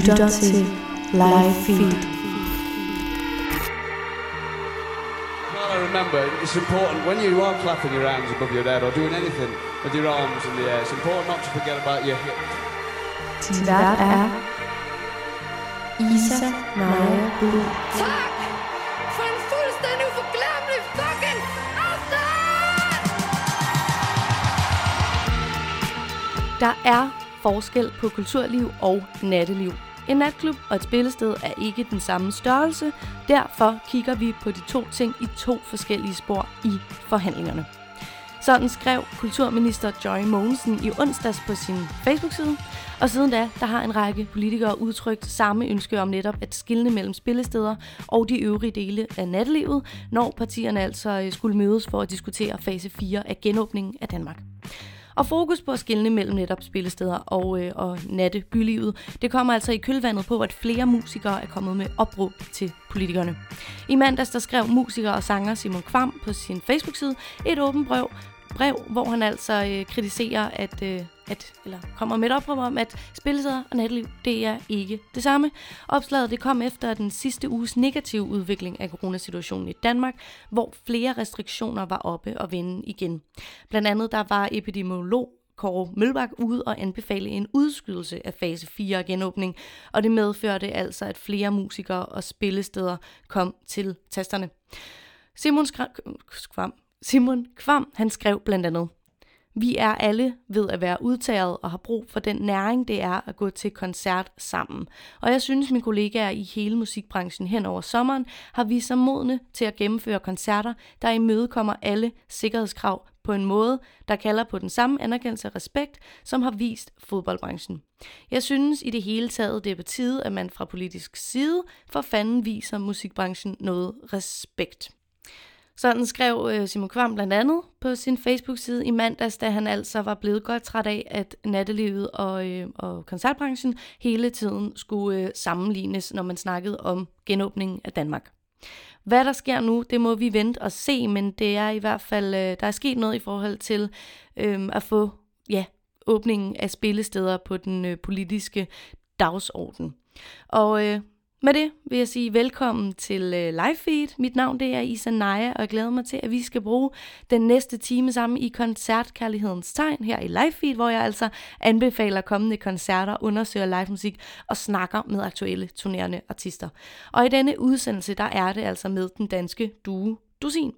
Lytter til Live Feed. Well, I remember it's important when you are clapping your hands above your head or doing anything with your arms in the air. It's important not to forget about your hips. Din vært er Isa Naja Blue. Tak for en fuldstændig uforglemmelig fucking aften! Der er forskel på kulturliv og natteliv. En natklub og et spillested er ikke den samme størrelse, derfor kigger vi på de to ting i to forskellige spor i forhandlingerne. Sådan skrev kulturminister Joy Mogensen i onsdags på sin Facebook-side, og siden da, der har en række politikere udtrykt samme ønske om netop at skille mellem spillesteder og de øvrige dele af nattelivet, når partierne altså øh, skulle mødes for at diskutere fase 4 af genåbningen af Danmark. Og fokus på at skille mellem netop spillesteder og, øh, og nattebylivet, det kommer altså i kølvandet på, at flere musikere er kommet med opråb til politikerne. I mandags der skrev musiker og sanger Simon Kvam på sin Facebook-side et åbent brev, brev hvor han altså øh, kritiserer, at, øh, at, eller kommer med et opråb om, at spillesteder og natteliv, det er ikke det samme. Opslaget det kom efter den sidste uges negative udvikling af coronasituationen i Danmark, hvor flere restriktioner var oppe og vende igen. Blandt andet der var epidemiolog Kåre Mølbak ude og anbefale en udskydelse af fase 4 genåbning, og det medførte altså, at flere musikere og spillesteder kom til tasterne. Simon Skram, Simon Kvam, han skrev blandt andet, vi er alle ved at være udtaget og har brug for den næring, det er at gå til koncert sammen. Og jeg synes, mine kollegaer i hele musikbranchen hen over sommeren har vist sig modne til at gennemføre koncerter, der imødekommer alle sikkerhedskrav på en måde, der kalder på den samme anerkendelse og respekt, som har vist fodboldbranchen. Jeg synes i det hele taget, det er på tide, at man fra politisk side for fanden viser musikbranchen noget respekt. Sådan skrev øh, Simon Kvam blandt andet på sin Facebook-side i mandags, da han altså var blevet godt træt af, at nattelivet og, øh, og koncertbranchen hele tiden skulle øh, sammenlignes, når man snakkede om genåbningen af Danmark. Hvad der sker nu, det må vi vente og se, men det er i hvert fald, øh, der er sket noget i forhold til øh, at få ja, åbningen af spillesteder på den øh, politiske dagsorden. Og øh, med det vil jeg sige velkommen til øh, Live Feed. Mit navn det er Isa Naja, og jeg glæder mig til, at vi skal bruge den næste time sammen i koncertkærlighedens tegn her i Live Feed, hvor jeg altså anbefaler kommende koncerter, undersøger live musik og snakker med aktuelle turnerende artister. Og i denne udsendelse, der er det altså med den danske duo Dusin.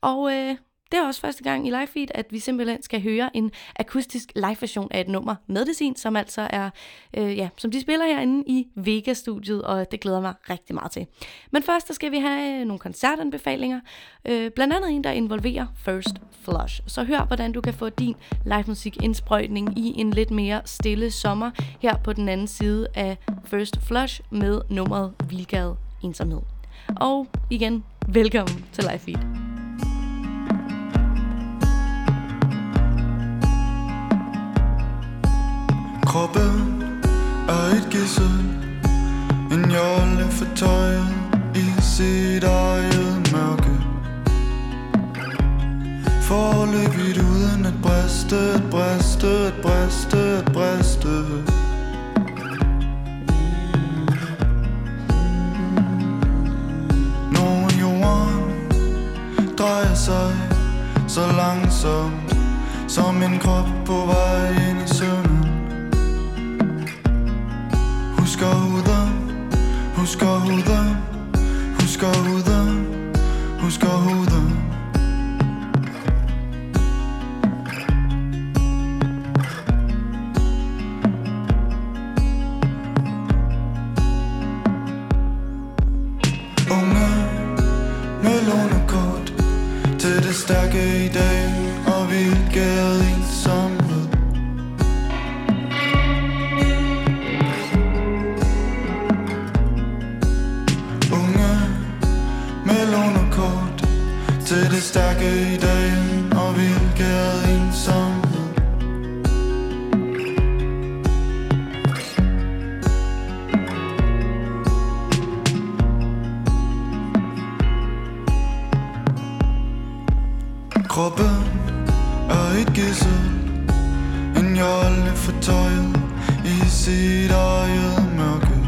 Og øh, det er også første gang i live feed, at vi simpelthen skal høre en akustisk live version af et nummer med Medicin, som altså er, øh, ja, som de spiller herinde i Vega-studiet, og det glæder mig rigtig meget til. Men først så skal vi have øh, nogle koncertanbefalinger, øh, blandt andet en, der involverer First Flush. Så hør, hvordan du kan få din live musik indsprøjtning i en lidt mere stille sommer her på den anden side af First Flush med nummeret Vilgade Ensomhed. Og igen, velkommen til Live Feed. Kroppen er et gissel. En jolle fortøjet i sit eget mørke. Forløbigt uden at briste, at briste, at briste, at briste. Når jorden drejer sig så langsomt Som en krop på vej husk å hodet, husk å hodet, husk å hodet. og et gissel En jolle fortøjet i sit eget mørke.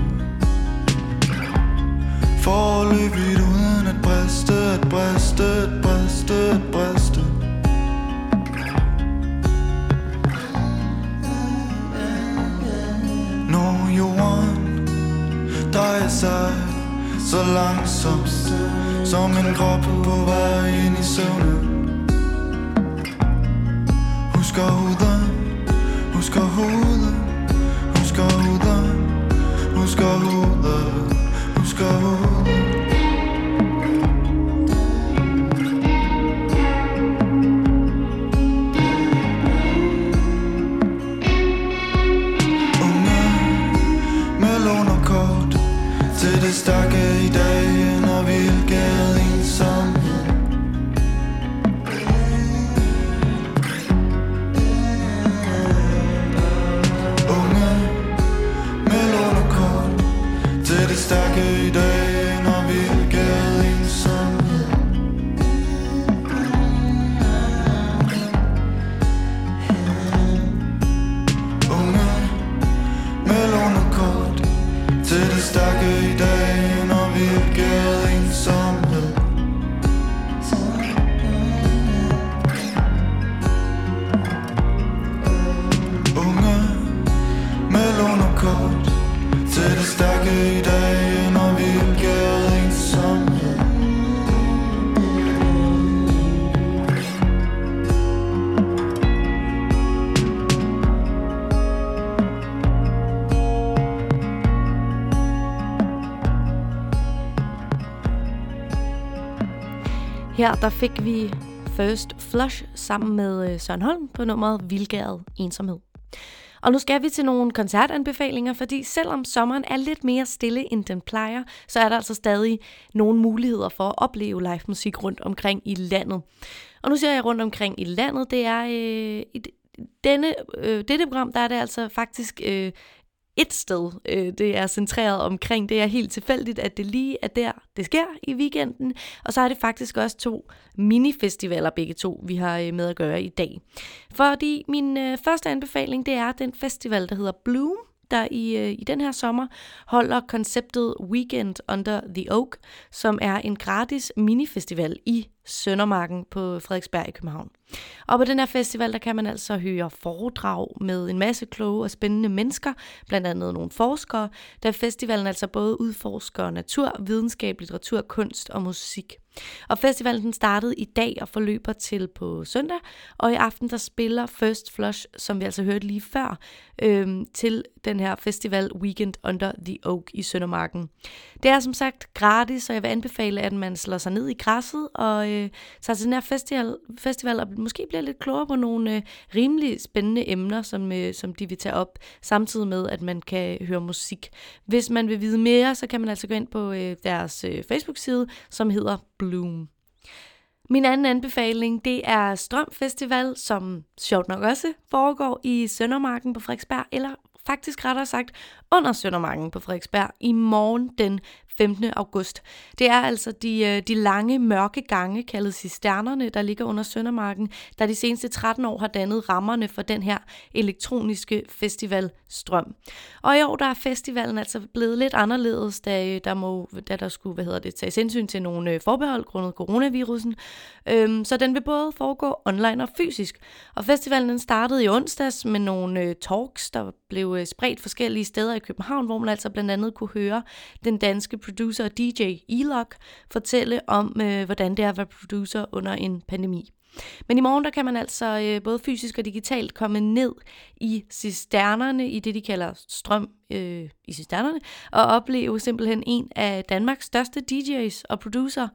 Forløbigt uden at briste, at briste, at briste, at briste. Når jorden drejer sig så langsomt Som en krop på vej ind i søvnen. Husker hovedet husker hovedet Husker hovedet husker hovedet Husker hovedet Til det stakke i dag. Her der fik vi First Flush sammen med øh, Søren Holm på nummeret Vildgæret Ensomhed. Og nu skal vi til nogle koncertanbefalinger, fordi selvom sommeren er lidt mere stille, end den plejer, så er der altså stadig nogle muligheder for at opleve live musik rundt omkring i landet. Og nu ser jeg rundt omkring i landet, det er øh, i denne, øh, dette program, der er det altså faktisk øh, et sted, øh, det er centreret omkring. Det er helt tilfældigt, at det lige er der, det sker i weekenden. Og så er det faktisk også to minifestivaler, begge to, vi har øh, med at gøre i dag. Fordi min øh, første anbefaling, det er den festival, der hedder Bloom, der i, øh, i den her sommer holder konceptet Weekend Under the Oak, som er en gratis minifestival i Søndermarken på Frederiksberg i København. Og på den her festival, der kan man altså høre foredrag med en masse kloge og spændende mennesker, blandt andet nogle forskere, da festivalen altså både udforsker natur, videnskab, litteratur, kunst og musik. Og festivalen den startede i dag og forløber til på søndag, og i aften der spiller First Flush, som vi altså hørte lige før, øhm, til den her festival Weekend Under the Oak i Søndermarken. Det er som sagt gratis, så jeg vil anbefale, at man slår sig ned i græsset og øh, tager til den her festival, festival og måske bliver lidt klogere på nogle øh, rimelig spændende emner, som, øh, som de vil tage op, samtidig med, at man kan høre musik. Hvis man vil vide mere, så kan man altså gå ind på øh, deres øh, Facebook-side, som hedder Bloom. Min anden anbefaling, det er Strøm Festival, som sjovt nok også foregår i Søndermarken på Frederiksberg, eller faktisk rettere sagt under Søndermarken på Frederiksberg i morgen den 15. august. Det er altså de, øh, de lange, mørke gange, kaldet cisternerne, der ligger under Søndermarken, der de seneste 13 år har dannet rammerne for den her elektroniske festival Strøm. Og i år der er festivalen altså blevet lidt anderledes, da øh, der, må, da der skulle hvad hedder det, tages hensyn til nogle øh, forbehold grundet coronavirusen. Øhm, så den vil både foregå online og fysisk. Og festivalen den startede i onsdags med nogle øh, talks, der blev øh, spredt forskellige steder i København, hvor man altså blandt andet kunne høre den danske producer og DJ Elok fortælle om, øh, hvordan det er at være producer under en pandemi. Men i morgen der kan man altså øh, både fysisk og digitalt komme ned i cisternerne, i det de kalder strøm øh, i cisternerne, og opleve simpelthen en af Danmarks største DJ's og producer,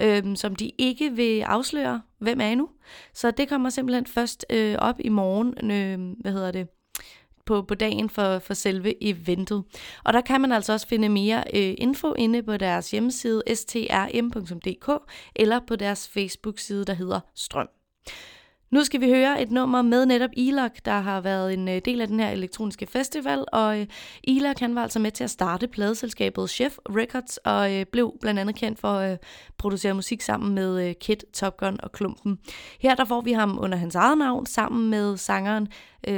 øh, som de ikke vil afsløre, hvem er endnu. Så det kommer simpelthen først øh, op i morgen, øh, hvad hedder det, på, på dagen for, for selve eventet. Og der kan man altså også finde mere øh, info inde på deres hjemmeside strm.dk eller på deres Facebook-side, der hedder Strøm. Nu skal vi høre et nummer med netop Ilok, der har været en øh, del af den her elektroniske festival, og øh, Ilak Ilok han var altså med til at starte pladeselskabet Chef Records, og øh, blev blandt andet kendt for at producere musik sammen med Kid, Top Gun og Klumpen. Her der får vi ham under hans eget navn, sammen med sangeren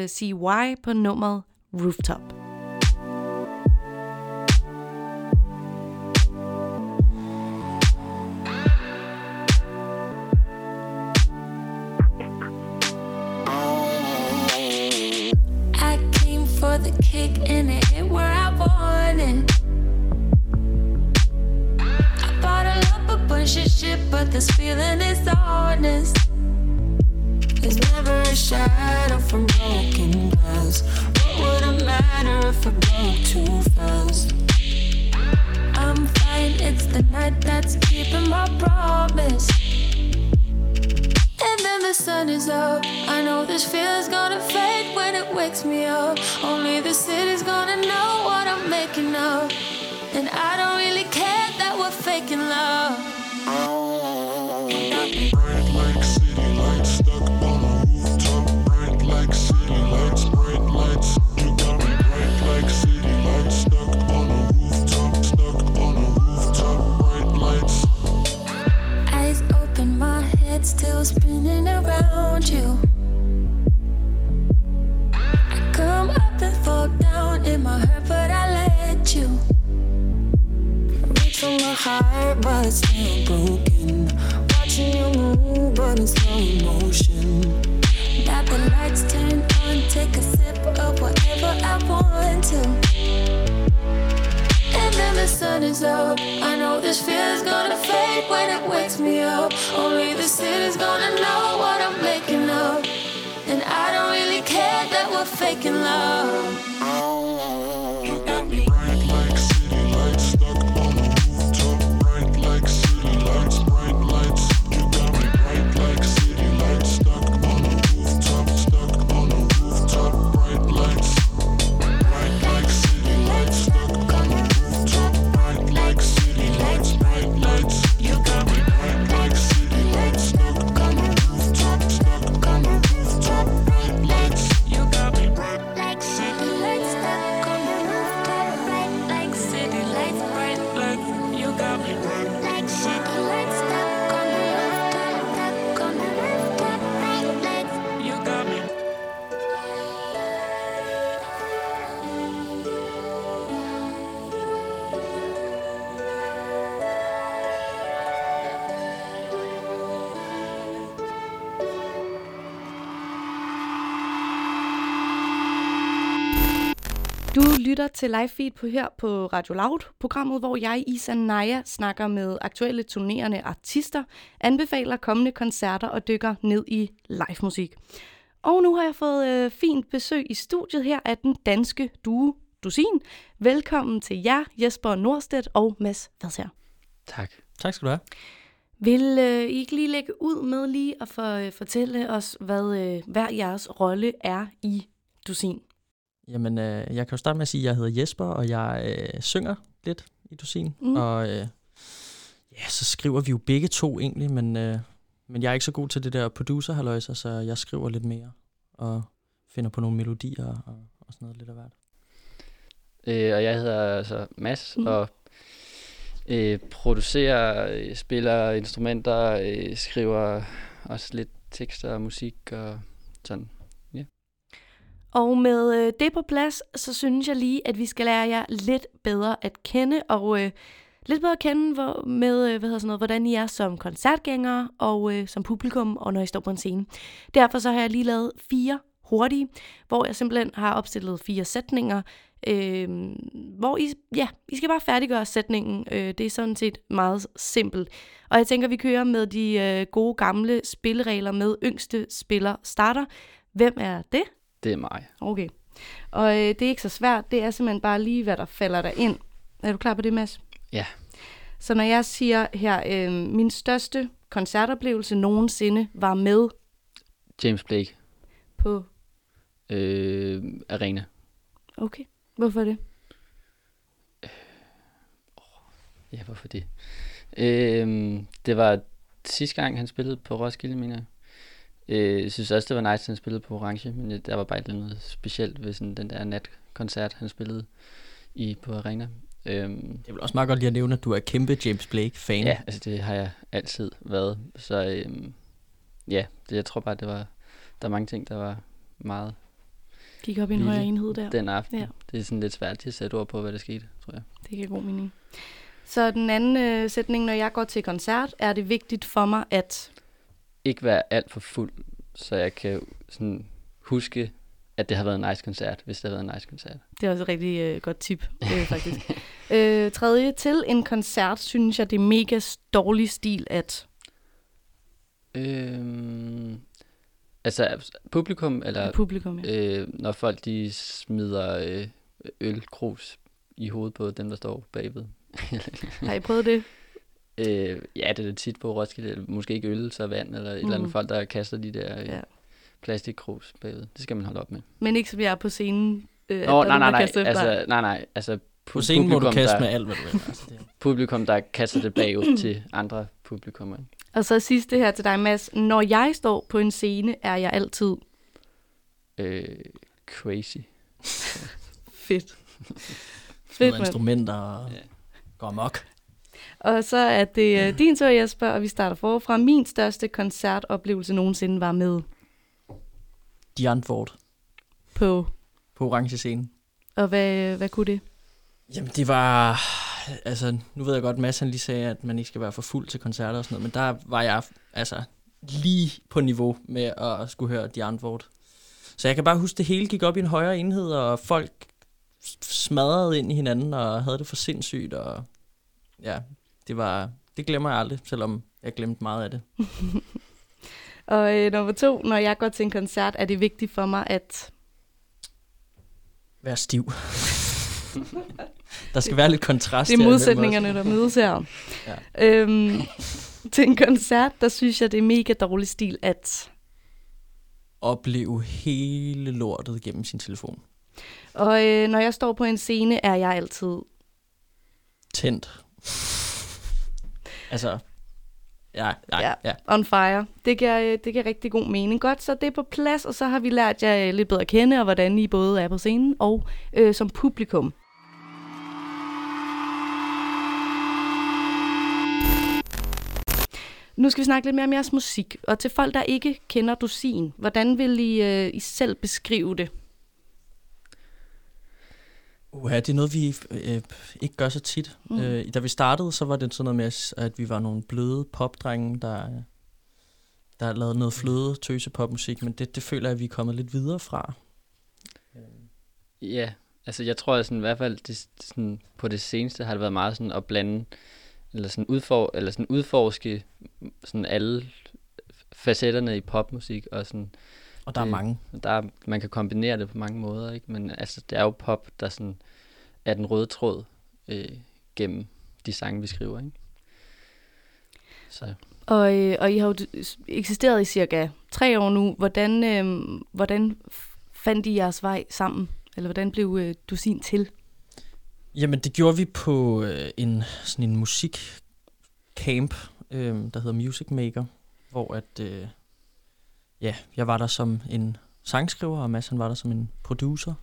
CY på nummeret Rooftop. Lytter til live feed på her på Radio Loud, programmet, hvor jeg, Isan Naya, snakker med aktuelle turnerende artister, anbefaler kommende koncerter og dykker ned i live musik. Og nu har jeg fået øh, fint besøg i studiet her af den danske duo Dusin. Velkommen til jer, Jesper Nordstedt og Mads Vadsher. Tak. Tak skal du have. Vil øh, I ikke lige lægge ud med lige at for, øh, fortælle os, hvad øh, hver jeres rolle er i Dusin? Jamen, øh, jeg kan jo starte med at sige, at jeg hedder Jesper, og jeg øh, synger lidt i Dusin. Mm. Og øh, ja, så skriver vi jo begge to egentlig, men, øh, men jeg er ikke så god til det der producer så jeg skriver lidt mere og finder på nogle melodier og, og sådan noget lidt af hvert. Øh, og jeg hedder altså Mads, Mm. mm. og øh, producerer, øh, spiller instrumenter, øh, skriver også lidt tekster og musik og sådan. Og med øh, det på plads, så synes jeg lige, at vi skal lære jer lidt bedre at kende, og øh, lidt bedre at kende hvor, med, øh, hvad hedder sådan noget, hvordan I er som koncertgængere og øh, som publikum, og når I står på en scene. Derfor så har jeg lige lavet fire hurtige, hvor jeg simpelthen har opstillet fire sætninger, øh, hvor I, ja, I skal bare færdiggøre sætningen. Øh, det er sådan set meget simpelt. Og jeg tænker, vi kører med de øh, gode gamle spilleregler med yngste spiller starter. Hvem er det? Det er mig. Okay. Og øh, det er ikke så svært. Det er simpelthen bare lige, hvad der falder dig ind. Er du klar på det, Mads? Ja. Så når jeg siger her, øh, min største koncertoplevelse nogensinde var med James Blake, på... øh, Arena. Okay. Hvorfor det? Ja, hvorfor det? Øh, det var sidste gang, han spillede på Roskilde, mener jeg. Øh, jeg synes også, det var nice, at han spillede på Orange, men der var bare et eller andet specielt ved sådan den der natkoncert, han spillede i på Arena. Øhm, Jeg vil også meget godt lige at nævne, at du er kæmpe James Blake-fan. ja, altså det har jeg altid været. Så øhm, ja, det, jeg tror bare, det var, der er mange ting, der var meget Gik op i en højere enhed der. den aften. Ja. Det er sådan lidt svært til at sætte ord på, hvad der skete, tror jeg. Det giver god mening. Så den anden øh, sætning, når jeg går til koncert, er det vigtigt for mig, at... Ikke være alt for fuld, så jeg kan sådan huske, at det har været en nice koncert, hvis det har været en nice koncert. Det er også et rigtig øh, godt tip, øh, faktisk. øh, tredje, til en koncert, synes jeg, det er mega dårlig stil, at... Øhm, altså publikum, eller Publikum, ja. øh, når folk de smider øh, ølkrus i hovedet på dem, der står bagved. Har I prøvet det? Øh, ja, det er tit på Roskilde. eller Måske ikke øl, så vand, eller et eller Mhm. andet folk, der kaster de der øh, Ja. plastikkrus bagved. Det skal man holde op med. Men ikke som jeg er på scenen. Øh, at Nå, nej, nogen, nej, nej. Altså, nej, nej. Altså, På scenen må du publikum, kaste der, med alt, hvad du vil. Altså, det. Publikum, der kaster det bagud til andre publikummer. Og så sidste her til dig, Mads. Når jeg står på en scene, er jeg altid Øh, crazy. fedt. Fedt, instrumenter og Ja. går amok. Og så er det uh, din tur, Jesper, og vi starter forfra. Min største koncertoplevelse nogensinde var med De antwort på... på orange scene. Og hvad, hvad kunne det? Jamen det var, altså nu ved jeg godt, Mads han lige sagde, at man ikke skal være for fuld til koncerter og sådan noget, men der var jeg altså lige på niveau med at skulle høre de antwort. Så jeg kan bare huske, det hele gik op i en højere enhed, og folk smadrede ind i hinanden og havde det for sindssygt, og ja, det var, det glemmer jeg aldrig, selvom jeg glemte meget af det. Og øh, nummer to, når jeg går til en koncert, er det vigtigt for mig, at... Vær stiv. der skal være lidt kontrast Det er modsætningerne, der mødes her. Ja. Øhm, til en koncert, der synes jeg, det er mega dårlig stil, at... Opleve hele lortet gennem sin telefon. Og øh, når jeg står på en scene, er jeg altid... Tændt. Altså, ja, ja, Ja. ja. on fire. Det giver, øh, det giver rigtig god mening. Godt, så det er på plads, og så har vi lært jer øh, lidt bedre at kende, og hvordan I både er på scenen og øh, som publikum. Nu skal vi snakke lidt mere om jeres musik, og til folk, der ikke kender Dusin, hvordan vil I, øh, I selv beskrive det? Uha, det er noget, vi øh, ikke gør så tit. Mm. Øh, da vi startede, så var det sådan noget med, at vi var nogle bløde popdrenge, der, der lavede noget fløde, tøse popmusik, men det, det føler jeg, at vi er kommet lidt videre fra. Ja, altså jeg tror at sådan, i hvert fald det, sådan, på det seneste har det været meget sådan at blande, eller sådan, udfor, eller sådan udforske sådan alle facetterne i popmusik, og sådan, Og der er Det- mange. der er, man kan kombinere det på mange måder, ikke? men altså det er jo pop, der sådan er den røde tråd øh, gennem de sange, vi skriver. Ikke? Så Og, øh, og I har jo eksisteret i cirka tre år nu. Hvordan, øh, hvordan fandt I jeres vej sammen? Eller hvordan blev øh, Dusin til? Jamen, det gjorde vi på øh, en, sådan en musikcamp, øh, der hedder Music Maker, hvor at, øh, ja, jeg var der som en sangskriver, og Mads han var der som en producer.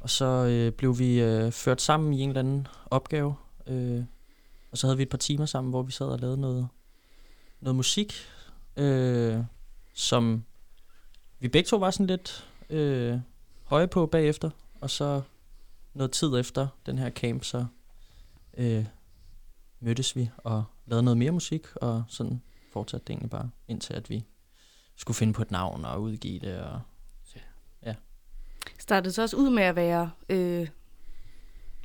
Og så øh, blev vi øh, ført sammen i en eller anden opgave, øh, og så havde vi et par timer sammen, hvor vi sad og lavede noget, noget musik, øh, som vi begge to var sådan lidt øh, høje på bagefter, og så noget tid efter den her camp, så øh, mødtes vi og lavede noget mere musik, og sådan fortsatte det egentlig bare, indtil at vi skulle finde på et navn og udgive det. Og, Startede så også ud med at være øh,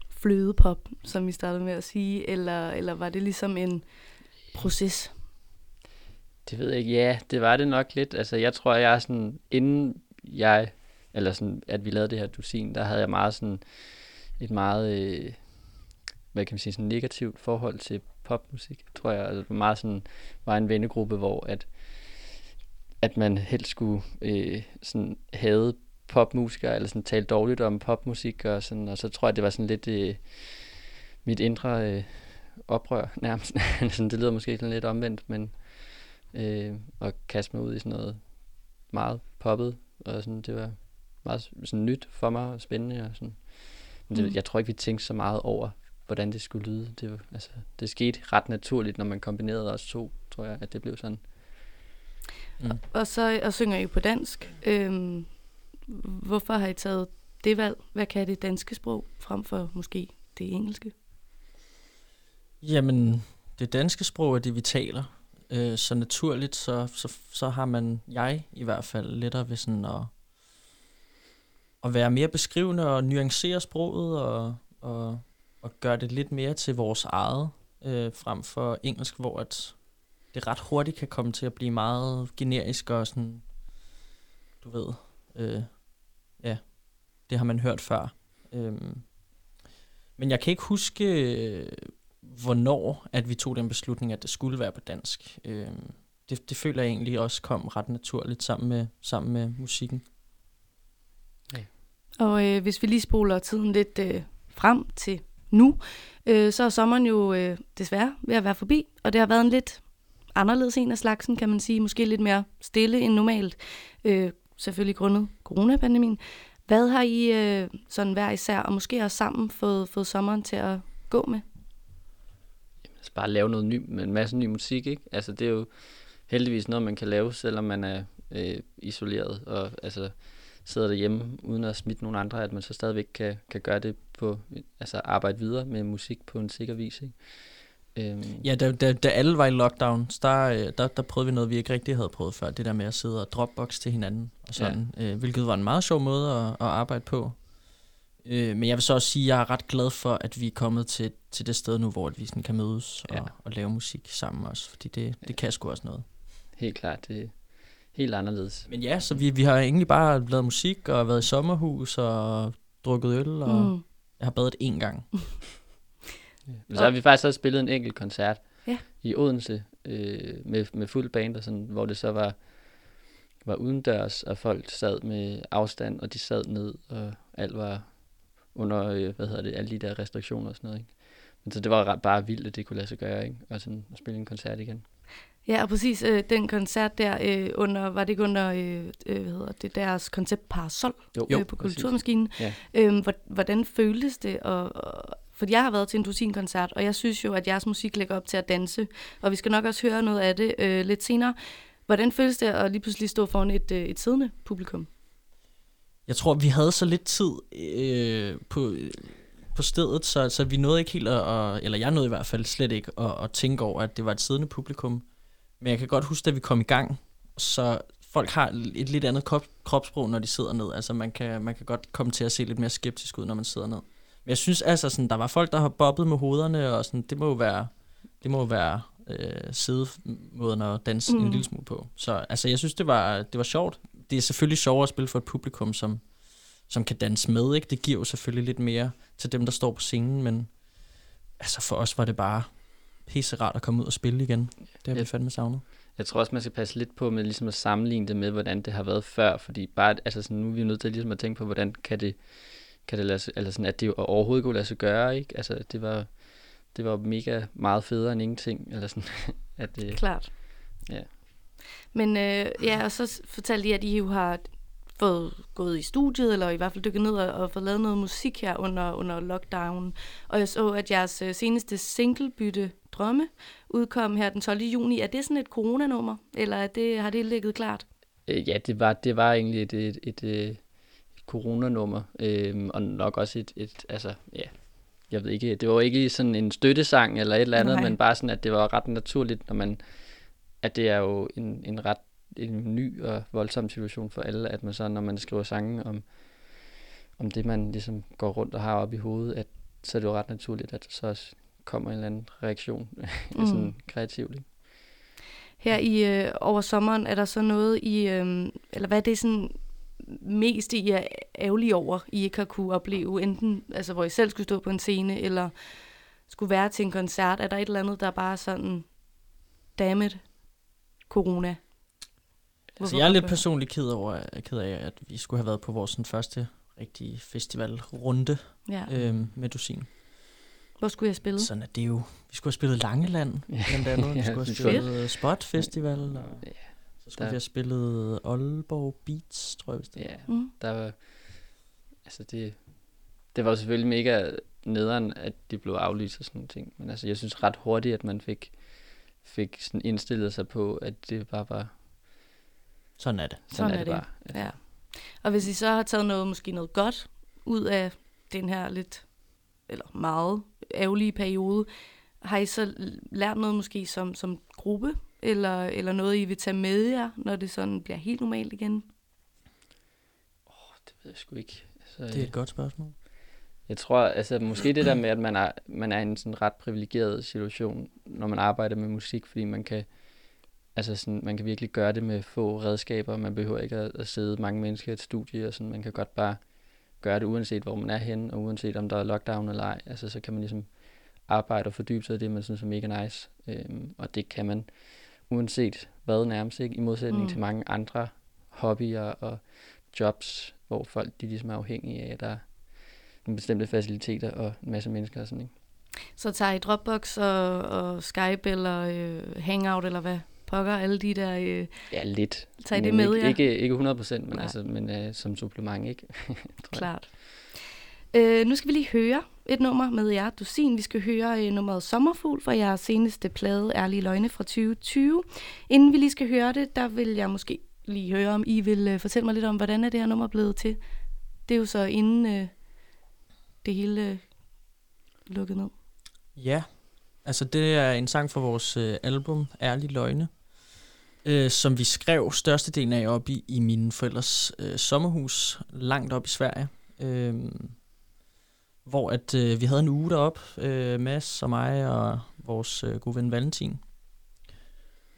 flødepop, som I startede med at sige, eller, eller var det ligesom en proces? det ved jeg ikke, ja, det var det nok lidt. Altså jeg tror, jeg er sådan, inden jeg, eller sådan, at vi lavede det her dusin, der havde jeg meget sådan, et meget, øh, hvad kan man sige, sådan negativt forhold til popmusik, tror jeg. Altså, meget sådan, var en vennegruppe, hvor at, at man helst skulle øh, sådan have popmusikere, eller sådan tale dårligt om popmusik, og, sådan, og så tror jeg, det var sådan lidt øh, mit indre øh, oprør nærmest. sådan, det lyder måske sådan lidt omvendt, men øh, og kaste mig ud i sådan noget meget poppet, og sådan, det var meget sådan nyt for mig og spændende. Og sådan. Men det, Mm. jeg tror ikke, vi tænkte så meget over, hvordan det skulle lyde. Det, altså, det skete ret naturligt, når man kombinerede os to, tror jeg, at det blev sådan. Og så og synger I på dansk. Øhm, hvorfor har I taget det valg? Hvad kan det danske sprog frem for måske det engelske? Jamen, det danske sprog er det, vi taler. Øh, så naturligt, så, så, så har man, jeg i hvert fald, lettere ved sådan at, at være mere beskrivende og nuancere sproget og, og, og gøre det lidt mere til vores eget, øh, frem for engelsk, hvor at det ret hurtigt kan komme til at blive meget generisk og sådan, du ved, øh, ja, det har man hørt før. Øhm, men jeg kan ikke huske, øh, hvornår at vi tog den beslutning, at det skulle være på dansk. Øhm, det, det føler jeg egentlig også kom ret naturligt sammen med, sammen med musikken. Og øh, hvis vi lige spoler tiden lidt øh, frem til nu, øh, så er sommeren jo øh, desværre ved at være forbi, og det har været en lidt anderledes en af slagsen, kan man sige. Måske lidt mere stille end normalt, øh, selvfølgelig grundet coronapandemien. Hvad har I øh, sådan hver især, og måske også sammen, fået, fået sommeren til at gå med? Altså bare lave noget ny, med en masse ny musik, ikke? Altså det er jo heldigvis noget, man kan lave, selvom man er øh, isoleret, og altså sidder derhjemme uden at smitte nogen andre, at man så stadigvæk kan, kan gøre det på, altså arbejde videre med musik på en sikker vis, ikke? Øhm, Ja, da, da, da alle var i lockdown, der, øh, der, der prøvede vi noget, vi ikke rigtig havde prøvet før. Det der med at sidde og dropbox til hinanden, og sådan, ja. øh, hvilket var en meget sjov måde at, at arbejde på. Øh, men jeg vil så også sige, at jeg er ret glad for, at vi er kommet til, til det sted nu, hvor vi sådan kan mødes og, Ja. og lave musik sammen også, fordi det, det kan sgu også noget. helt klart, det er helt anderledes. Men ja, så vi, vi har egentlig bare lavet musik og været i sommerhus og drukket øl, og. Mm. jeg har badet én gang. Men så har vi faktisk også spillet en enkelt koncert Ja. i Odense øh, med, med fuld band, og sådan, hvor det så var, var udendørs, og folk sad med afstand, og de sad ned, og alt var under, øh, hvad hedder det, alle de der restriktioner og sådan noget. Ikke? Men så det var ret, bare vildt, at det kunne lade sig gøre, ikke? og sådan at spille en koncert igen. Ja, og præcis øh, den koncert der, øh, under, var det ikke under øh, øh, hvad hedder det, deres koncept Parasol Jo, øh, på. Kulturmaskinen. Ja. Øhm, hvor- hvordan føltes det? Og, fordi jeg har været til en dusin-koncert, og jeg synes jo, at jeres musik lægger op til at danse, og vi skal nok også høre noget af det øh, lidt senere. Hvordan føles det at lige pludselig stå foran et, øh, et siddende publikum? Jeg tror, vi havde så lidt tid øh, på, øh, på stedet, så, så vi nåede ikke helt at, at, eller jeg nåede i hvert fald slet ikke at, at tænke over, at det var et siddende publikum. Men jeg kan godt huske, at vi kom i gang, så folk har et lidt andet krop, kropssprog, når de sidder ned. Altså man kan, man kan godt komme til at se lidt mere skeptisk ud, når man sidder ned. Men jeg synes altså, sådan, der var folk, der har bobbet med hovederne, og sådan, det må jo være, det må jo være øh, sidemåden at danse mm. En lille smule på. Så altså, jeg synes, det var, det var sjovt. Det er selvfølgelig sjovere at spille for et publikum, som, som kan danse med. Ikke? Det giver jo selvfølgelig lidt mere til dem, der står på scenen, men altså, for os var det bare pisse rart at komme ud og spille igen. Det har vi fandme savnet. Jeg tror også, man skal passe lidt på med ligesom at sammenligne det med, hvordan det har været før, fordi bare, altså sådan, nu er vi nødt til ligesom at tænke på, hvordan kan det, kan det lade sig, eller sådan, at det overhovedet kunne lade sig gøre, ikke? Altså, det var, det var mega meget federe end ingenting, eller sådan, at det, Klart. Ja. Men øh, ja, og så fortalte I, at I jo har fået gået i studiet, eller i hvert fald dykket ned og, og fået lavet noget musik her under, under lockdown. Og jeg så, at jeres øh, seneste singlebytte Drømme udkom her den 12. juni. Er det sådan et coronanummer, eller er det, har det ligget klart? Øh, ja, det var, det var egentlig et, et, et, et, et coronanummer, øh, og nok også et, et, altså, ja, jeg ved ikke, det var ikke sådan en støttesang eller et eller andet, Nej. men bare sådan, at det var ret naturligt, når man, at det er jo en, en ret en ny og voldsom situation for alle, at man så, når man skriver sange om, om det, man ligesom går rundt og har op i hovedet, at så er det jo ret naturligt, at så også kommer en eller anden reaktion, mm. sådan kreativt. Her i øh, over sommeren er der så noget i, øh, eller hvad er det sådan mest I er ærgerlige over, I ikke har kunne opleve, enten altså hvor I selv skulle stå på en scene, eller skulle være til en koncert. Er der et eller andet, der er bare sådan, dammit, corona? Altså, jeg er lidt personligt ked, over, ked af, at vi skulle have været på vores sådan, første rigtige festivalrunde Ja. øhm, med Dusin. Hvor skulle jeg spille? Sådan er det jo. Vi skulle have spillet Langeland, blandt andet. Vi skulle have spillet Spot Festival, og Ja, så skulle der- vi have spillet Aalborg Beats, tror jeg, hvis det Ja, Mm. der var, altså det, det var selvfølgelig mega nederen, at det blev aflyst og sådan nogle ting. Men altså, jeg synes ret hurtigt, at man fik, fik sådan indstillet sig på, at det bare var, Sådan er det. sådan, Sådan er, er det det. bare. Altså, Ja. Og hvis I så har taget noget, måske noget godt ud af den her lidt, eller meget ærgerlige periode, har I så lært noget måske som, som gruppe, eller, eller noget, I vil tage med jer, når det sådan bliver helt normalt igen? Det ved jeg sgu ikke. Altså, Det er et godt spørgsmål. Jeg tror, altså måske det der med, at man er, man er i en sådan ret privilegeret situation, når man arbejder med musik, fordi man kan, Altså sådan, man kan virkelig gøre det med få redskaber. Man behøver ikke at, at sidde mange mennesker i et studie, og sådan. man kan godt bare gøre det uanset hvor man er henne, og uanset om der er lockdown eller ej. Altså så kan man ligesom arbejde og fordybe sig i det, man synes er mega nice. Øhm, og det kan man uanset hvad nærmest, ikke? I modsætning Mm. til mange andre hobbyer og jobs, hvor folk de ligesom er afhængige af, at der er nogle bestemte faciliteter og en masse mennesker og sådan, ikke? Så tager I Dropbox og, og Skype eller øh, Hangout eller hvad pokker, alle de der... Øh, Ja, lidt. Tager I det med, ikke, ja? ikke, ikke 100 procent, men, Nej. altså, men uh, som supplement, ikke? Klart. Øh, nu skal vi lige høre et nummer med jer, Dusin. Vi skal høre øh, nummeret Sommerfugl fra jeres seneste plade, Ærlige Løgne fra 2020. Inden vi lige skal høre det, der vil jeg måske lige høre, om I vil øh, fortælle mig lidt om, hvordan er det her nummer blevet til. Det er jo så inden øh, det hele øh, lukket ned. Ja, altså det er en sang fra vores øh, album Ærlige Løgne, øh, som vi skrev størstedelen af op i, i mine forældres øh, sommerhus langt op i Sverige. Øh, hvor at øh, vi havde en uge derop, øh, Mads og mig og vores øh, gode ven Valentin.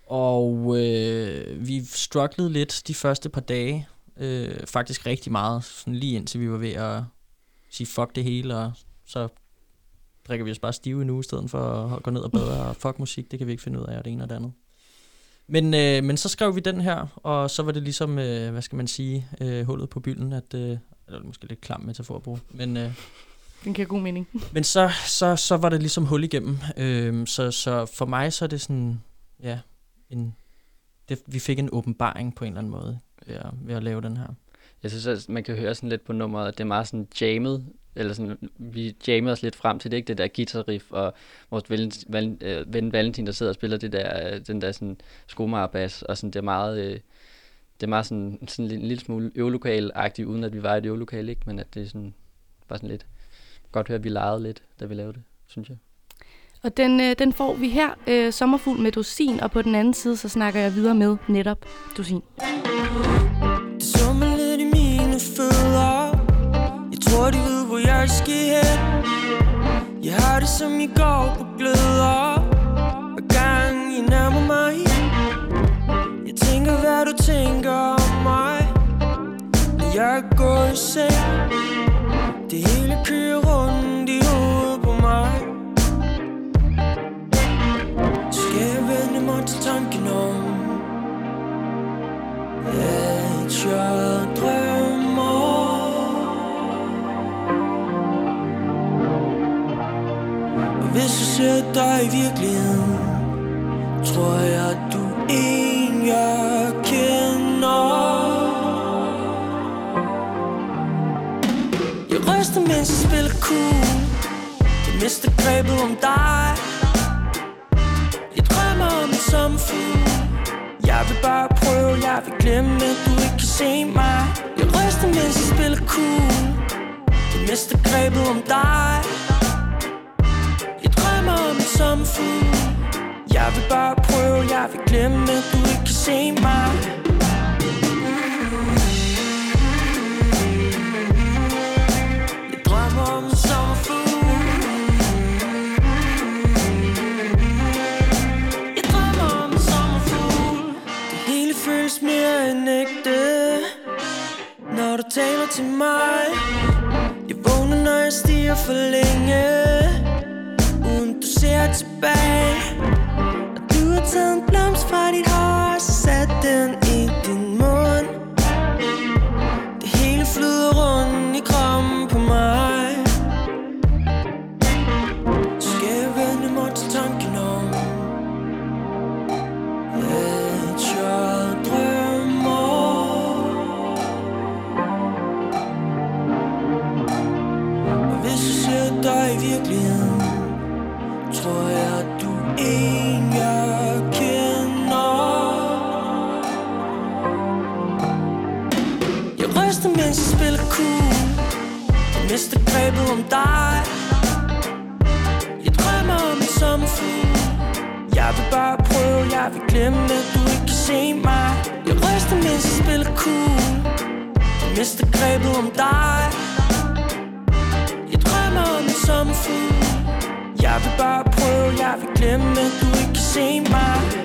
Og øh, vi strugglede lidt de første par dage, øh, faktisk rigtig meget, sådan lige indtil vi var ved at sige fuck det hele, og så drikker vi os bare stive en uge, i stedet for at gå ned og bade, og fuck musik, det kan vi ikke finde ud af, og det ene og det andet. Men, øh, men så skrev vi den her, og så var det ligesom, øh, hvad skal man sige, øh, hullet på bylden, at, øh, eller det er måske lidt klam metafor at bruge, men, øh, Den giver god mening. men så, så, så var det ligesom hul igennem. Øh, så, så for mig så er det sådan, ja, en, det, vi fik en åbenbaring på en eller anden måde ved at, ved at lave den her. Jeg synes, at man kan høre sådan lidt på nummeret, at det er meget sådan jammet, eller sådan, vi jammede os lidt frem til det, ikke? Det der guitar-riff, og vores ven, ven, øh, ven Valentin, der sidder og spiller det der, øh, den der sådan skomagerbass, og sådan, det er meget, øh, det er meget sådan, sådan en lille smule øvelokal-agtigt, uden at vi var i et øvelokal, ikke? Men at det er sådan, bare sådan lidt, godt høre, at vi legede lidt, da vi lavede det, synes jeg. Og den, øh, den får vi her, øh, Sommerfugl med Dusin, og på den anden side, så snakker jeg videre med netop Dusin. Det summer lidt i mine fødder. Jeg tror de ved hvor jeg skal hen. Jeg har det som i går på gløder Hver gang I nærmer mig. Jeg tænker hvad du tænker om mig. Når jeg går i seng det hele kører rundt i hovedet på mig. Skal jeg vende mig til tanken om at jeg drømmer? Og hvis jeg ser dig i virkeligheden Tror jeg, du er en, jeg Jeg ryster, mens jeg spiller cool. Det mister grebet om dig. Jeg drømmer om en sommerfugl. Jeg vil bare prøve, jeg vil glemme, at du ikke kan se mig. Jeg ryster, mens jeg spiller cool. Det mister grebet om dig. Jeg drømmer om en sommerfugl. Jeg vil bare prøve, jeg vil glemme, at du ikke kan se mig. Taler til mig. Jeg vågner når jeg stiger for længe Uden du ser tilbage. Og du har taget en blomst fra dit hår. Jeg vil du ikke kan se mig? Jeg ryster, mens jeg spiller cool. Jeg mister grebet om dig. Jeg drømmer om en sommerfugl. Jeg vil bare prøve, jeg vil glemme, du ikke kan se mig.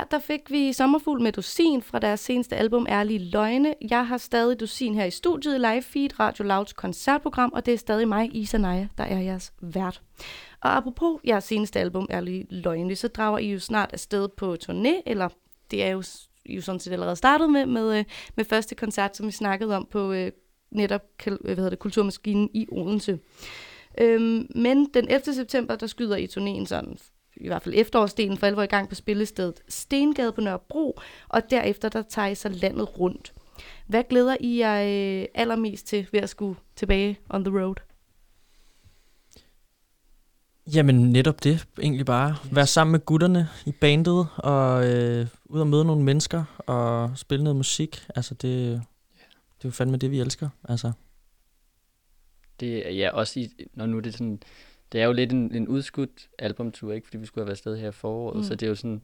Her der fik vi Sommerfugl med Dusin fra deres seneste album Ærlige Løgne. Jeg har stadig Dusin her i studiet i live feed, Radio Louds koncertprogram, og det er stadig mig, Isa Naja, der er jeres vært. Og apropos jeres seneste album Ærlige Løgne, så drager I jo snart afsted på turné, eller det er jo, I jo sådan set allerede startet med, med, øh, med første koncert, som vi snakkede om på øh, netop øh, hvad hedder det, Kulturmaskinen i Odense. Øhm, men den 11. september, der skyder I turnéen sådan, i hvert fald efterårsdelen for alvor i gang på spillestedet Stengade på Nørrebro, og derefter der tager I så landet rundt. Hvad glæder I jer øh, allermest til ved at skulle tilbage on the road? Jamen netop det, egentlig bare. Være sammen med gutterne i bandet, og øh, ud og møde nogle mennesker, og spille noget musik. Altså det, det er jo fandme det, vi elsker. Altså. Det er ja, også i, når nu er det sådan, det er jo lidt en, en udskudt albumtur, ikke? Fordi vi skulle have været afsted her i foråret, Mm. så det er jo sådan,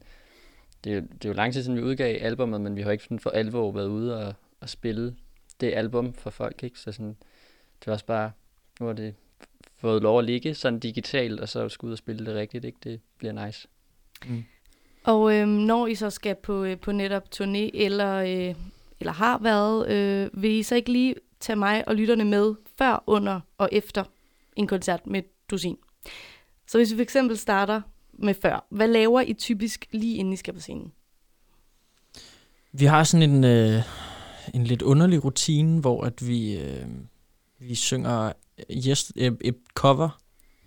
det er, jo- det er jo lang tid siden, vi udgav albumet, men vi har jo ikke sådan for alvor været ude og, og spille det album for folk, ikke? Så sådan, det var også bare, nu har det fået lov at ligge sådan digitalt, og så skulle ud og spille det rigtigt, ikke? Det bliver nice. Mm. Og øhm, når I så skal på, øh, på netop turné, eller, øh, eller har været, øh, vil I så ikke lige tage mig og lytterne med før, under og efter en koncert med Dusin? Så hvis vi for eksempel starter med før, hvad laver I typisk lige inden I skal på scenen? Vi har sådan en, øh, en lidt underlig rutine, hvor at vi, øh, vi synger yes, et, et cover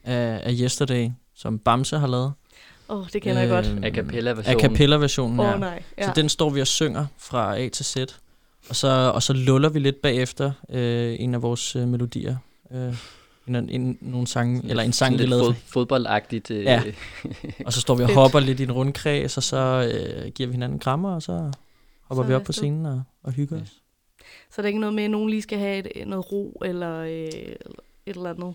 af, af Yesterday, som Bamse har lavet. Åh, oh, det kender jeg godt. A cappella A version. cappella versionen, Åh ja. oh, nej. Ja. Så den står vi og synger fra A til Z. Og så, og så luller vi lidt bagefter øh, en af vores øh, melodier. Øh, en, en, nogle sange, eller en sang, vi lidt lavede. fod, fodboldagtigt. Øh, Ja. Og så står vi og hopper lidt i en rundkreds, og så øh, giver vi hinanden krammer, og så hopper Så vi op på scenen og, og hygger Ja. os. Så er der ikke noget med, at nogen lige skal have et, noget ro, eller øh, et eller andet?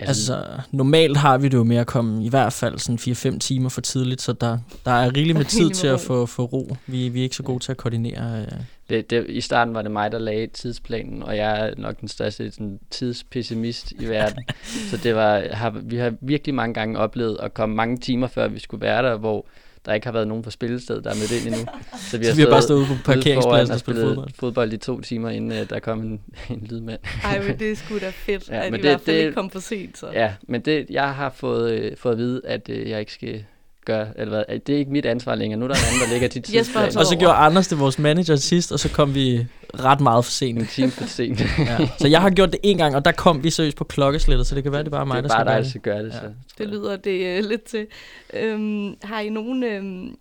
Altså, normalt har vi det jo med at komme i hvert fald sådan 4-5 timer for tidligt, så der, der er rigeligt med tid til at få, få ro. Vi, vi er ikke så gode til at koordinere. Øh. Det, det, I starten var det mig, der lagde tidsplanen, og jeg er nok den største sådan, tidspessimist i verden. så det var, har, vi har virkelig mange gange oplevet at komme mange timer før vi skulle være der, hvor der ikke har været nogen på spillestedet, der er mødt ind endnu. Så Så vi har bare stået ude på parkeringspladsen og spillet fodbold. fodbold i to timer, inden uh, der kom en, en lydmand. Ej, men det er sgu da fedt, Ja, at men I det- hvert fald det- ikke kom for sent. Så. Ja, men det, jeg har fået, øh, fået at vide, at øh, jeg ikke skal gøre, eller hvad, det er ikke mit ansvar længere. Nu er der en anden, der ligger til tidsplanen. taget Og så gjorde Anders det vores manager sidst, og så kom vi ret meget for sent. en time for sent. Ja. Så jeg har gjort det en gang, og der kom vi seriøst på klokkeslættet, så det kan være, det er bare mig, det der er bare skal gøre dig, der det. skal gøre det. Ja. Så, Det lyder det øh, lidt til. Øhm, har I nogen, øhm,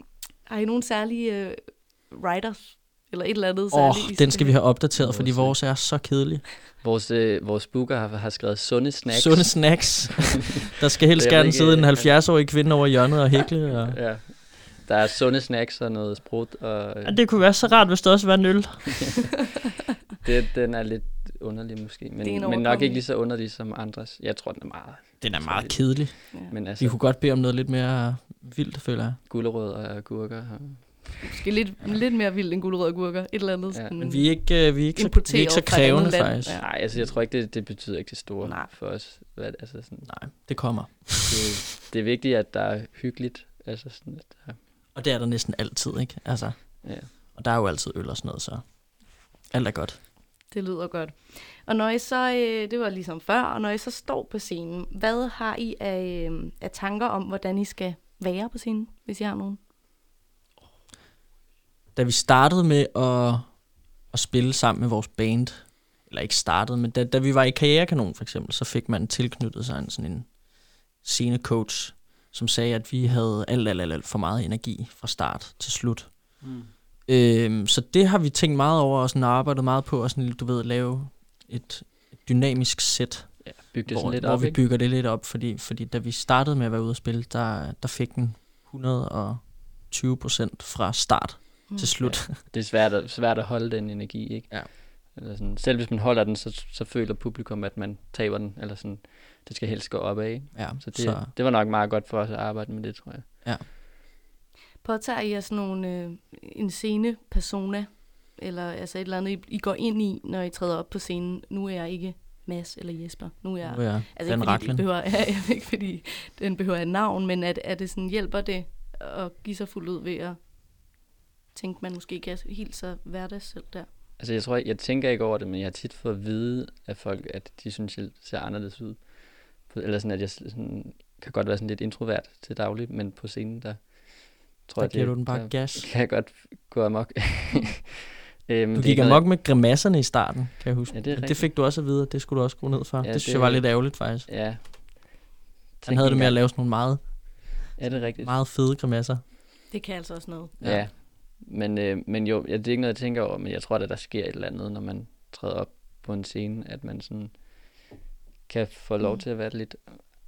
har I nogen særlige øh, writers? Eller et eller andet Åh? I den skal vi have opdateret, Vores, fordi øh, vores er så kedelig. Vores, øh, vores booker har, har skrevet sunde snacks. Sunde snacks. Der skal helst gerne ikke, sidde en øh, 70-årig kvinde over hjørnet og hækle. Og... Ja. Der er sunde snacks og noget sprut, og Ja, det kunne være så rart, hvis der også var en øl. det, den er lidt underlig måske, Det en men, men nok ikke lige så underlig som andres. Jeg tror, den er meget. Den er meget kedelig. Ja. Men Vi altså, kunne godt bede om noget lidt mere vildt, føler jeg. gulerødder og agurker. Og, Måske lidt, lidt mere vildt end gulerød og gurker. Et eller andet. Ja. sådan- Men vi er ikke, uh, vi er ikke, så, vi er ikke så krævende, faktisk. Ja. nej, altså jeg tror ikke, det, det betyder ikke det store Nej. for os. Hvad, altså sådan, Nej, det kommer. det, det er vigtigt, at der er hyggeligt. Altså sådan, at der, Og det er der næsten altid, ikke? Altså, ja. og der er jo altid øl og sådan noget, så alt er godt. Det lyder godt. Og når I så, øh, det var ligesom før, og når I så står på scenen, hvad har I af, øh, af tanker om, hvordan I skal være på scenen, hvis I har nogen? Da vi startede med at, at spille sammen med vores band, eller ikke startede, men da, da vi var i Karrierekanon for eksempel, så fik man tilknyttet sig en sådan en scenecoach, som sagde, at vi havde alt, alt, alt, alt for meget energi fra start til slut. Mm. Øhm, så det har vi tænkt meget over, og sådan arbejdet meget på, at sådan, du ved, lave et, et dynamisk sæt, ja bygge det hvor, lidt hvor op, vi ikke? bygger det lidt op, fordi, fordi da vi startede med at være ude at spille, der, der fik den 120 procent fra start Mm. til slut. Det er svært at, svært at holde den energi, ikke? Ja. Eller sådan, selv hvis man holder den, så, så føler publikum, at man taber den. Eller sådan, det skal helst gå opad, ikke? Ja, Så det, så. det var nok meget godt for os at arbejde med det, tror jeg. Påtager I jer sådan nogle, øh, en scene persona, eller altså et eller andet, I, I går ind i, når I træder op på scenen. Nu er jeg ikke Mads eller Jesper. Nu er jeg... Nu er jeg Altså ikke fordi, det behøver, ja, ikke fordi den behøver et navn, men at, at det sådan hjælper det at give sig fuldt ud ved at tænkte, man måske ikke er helt så hverdags selv der. Altså jeg tror, jeg tænker ikke over det, men jeg har tit fået at vide af folk, at de synes, jeg ser anderledes ud. Eller sådan, at jeg sådan, kan godt være sådan lidt introvert til daglig, men på scenen, der tror Der jeg, giver du den bare der gas. kan jeg godt gå amok. øhm, Du det er gik amok med grimasserne i starten, kan jeg huske. Ja, det er det fik du også at vide, at det skulle du også skrue ned for. Ja, det synes det- jeg var lidt ærgerligt, faktisk. Ja. Han Tænk havde det med at lave sådan nogle meget, Ja, det er rigtigt. meget fede grimasser. Det kan altså også noget. Ja. ja. Men, øh, men jo, ja, det er ikke noget, jeg tænker over, men jeg tror, at der sker et eller andet, når man træder op på en scene, at man sådan kan få lov Mm. til at være lidt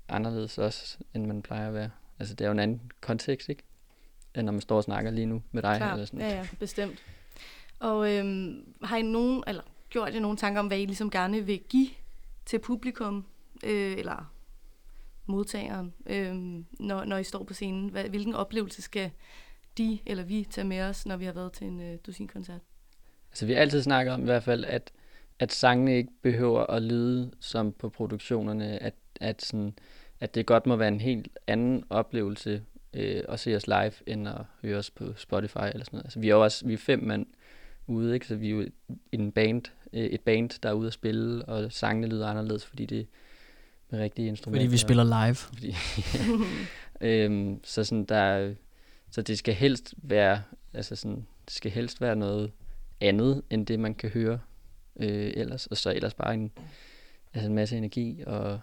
anderledes også, end man plejer at være. Altså, det er jo en anden kontekst, ikke? End når man står og snakker lige nu med dig. Eller Klart. sådan. Ja, ja, bestemt. Og øhm, har I nogen, eller gjort jer nogle tanker om, hvad I ligesom gerne vil give til publikum, øh, eller modtageren, øh, når, når I står på scenen? Hvad, hvilken oplevelse skal de eller vi tage med os, når vi har været til en øh, dusinkoncert? Altså, vi har altid snakket om i hvert fald, at, at sangene ikke behøver at lyde som på produktionerne, at, at, sådan, at det godt må være en helt anden oplevelse øh, at se os live, end at høre os på Spotify eller sådan noget. Altså, vi er jo også vi er fem mand ude, ikke? så vi er jo en band, øh, et band, der er ude at spille, og sangene lyder anderledes, fordi det er med rigtige instrumenter. Fordi vi spiller live. Fordi, øhm, så sådan der, er- så det skal helst være, altså sådan, det skal helst være noget andet, end det man kan høre øh, ellers, og så ellers bare en, altså en masse energi, og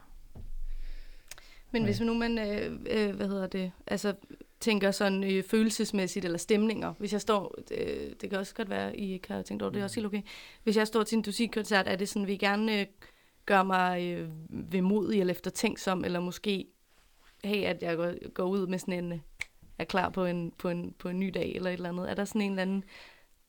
Men Ja. hvis nu man, øh, øh, hvad hedder det, altså tænker sådan øh, følelsesmæssigt eller stemninger. Hvis jeg står, øh, det kan også godt være, I ikke har tænkt over det, det er også helt okay. Hvis jeg står til en musikkoncert, er det sådan, vil I gerne øh, gøre mig øh, vemodig eller eftertænksom, eller måske have, at jeg går, går ud med sådan en, øh, er klar på en, på, en, på en ny dag eller et eller andet. Er der sådan en eller anden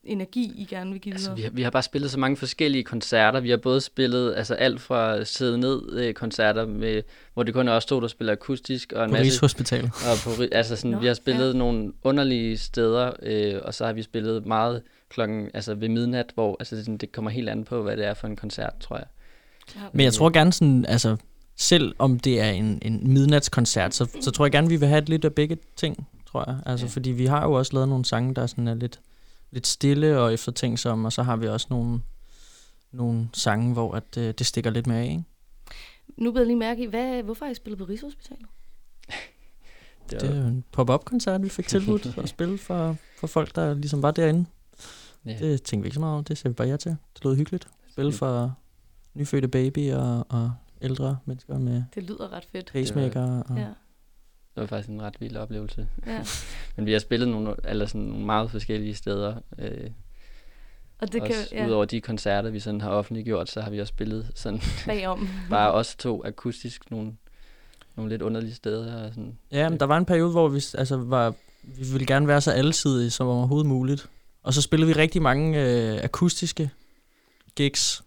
energi, I gerne vil give altså, videre? vi, har, vi har bare spillet så mange forskellige koncerter. Vi har både spillet altså alt fra sidde ned øh, koncerter, med, hvor det kun er os to, der spiller akustisk, og en På masse Rigshospitalet. Og på, altså sådan, Nå, vi har spillet ja. nogle underlige steder, øh, og så har vi spillet meget klokken, altså ved midnat, hvor altså, det, sådan, det kommer helt an på, hvad det er for en koncert, tror jeg. Men jeg tror gerne sådan, altså, selv om det er en, en midnatskoncert, så, så tror jeg gerne, vi vil have lidt af begge ting, tror jeg. Altså, Ja. fordi vi har jo også lavet nogle sange, der sådan er lidt, lidt stille og eftertænksomme, og så har vi også nogle, nogle sange, hvor at, øh, det stikker lidt mere af, ikke? Nu beder jeg lige mærke i, hvad, hvorfor har I spillet på Rigshospitalet? Det, Det er jo en pop-up-koncert, vi fik tilbudt at spille for, for folk, der ligesom var derinde. ja. Det tænkte vi ikke så meget over, det ser vi bare ja til. Det lød hyggeligt. Spille for nyfødte baby og, og ældre mennesker med Det lyder ret fedt. pacemaker. Og, Ja, det var faktisk en ret vild oplevelse. ja. Men vi har spillet nogle, eller sådan, nogle meget forskellige steder. Øh, Og det det kan, også ja, udover de koncerter, vi sådan har offentliggjort, så har vi også spillet sådan bagom. bare os to akustisk nogle, nogle lidt underlige steder. Og sådan. Ja, men der var en periode, hvor vi, altså, var, vi ville gerne være så alsidige som overhovedet muligt. Og så spillede vi rigtig mange øh, akustiske gigs,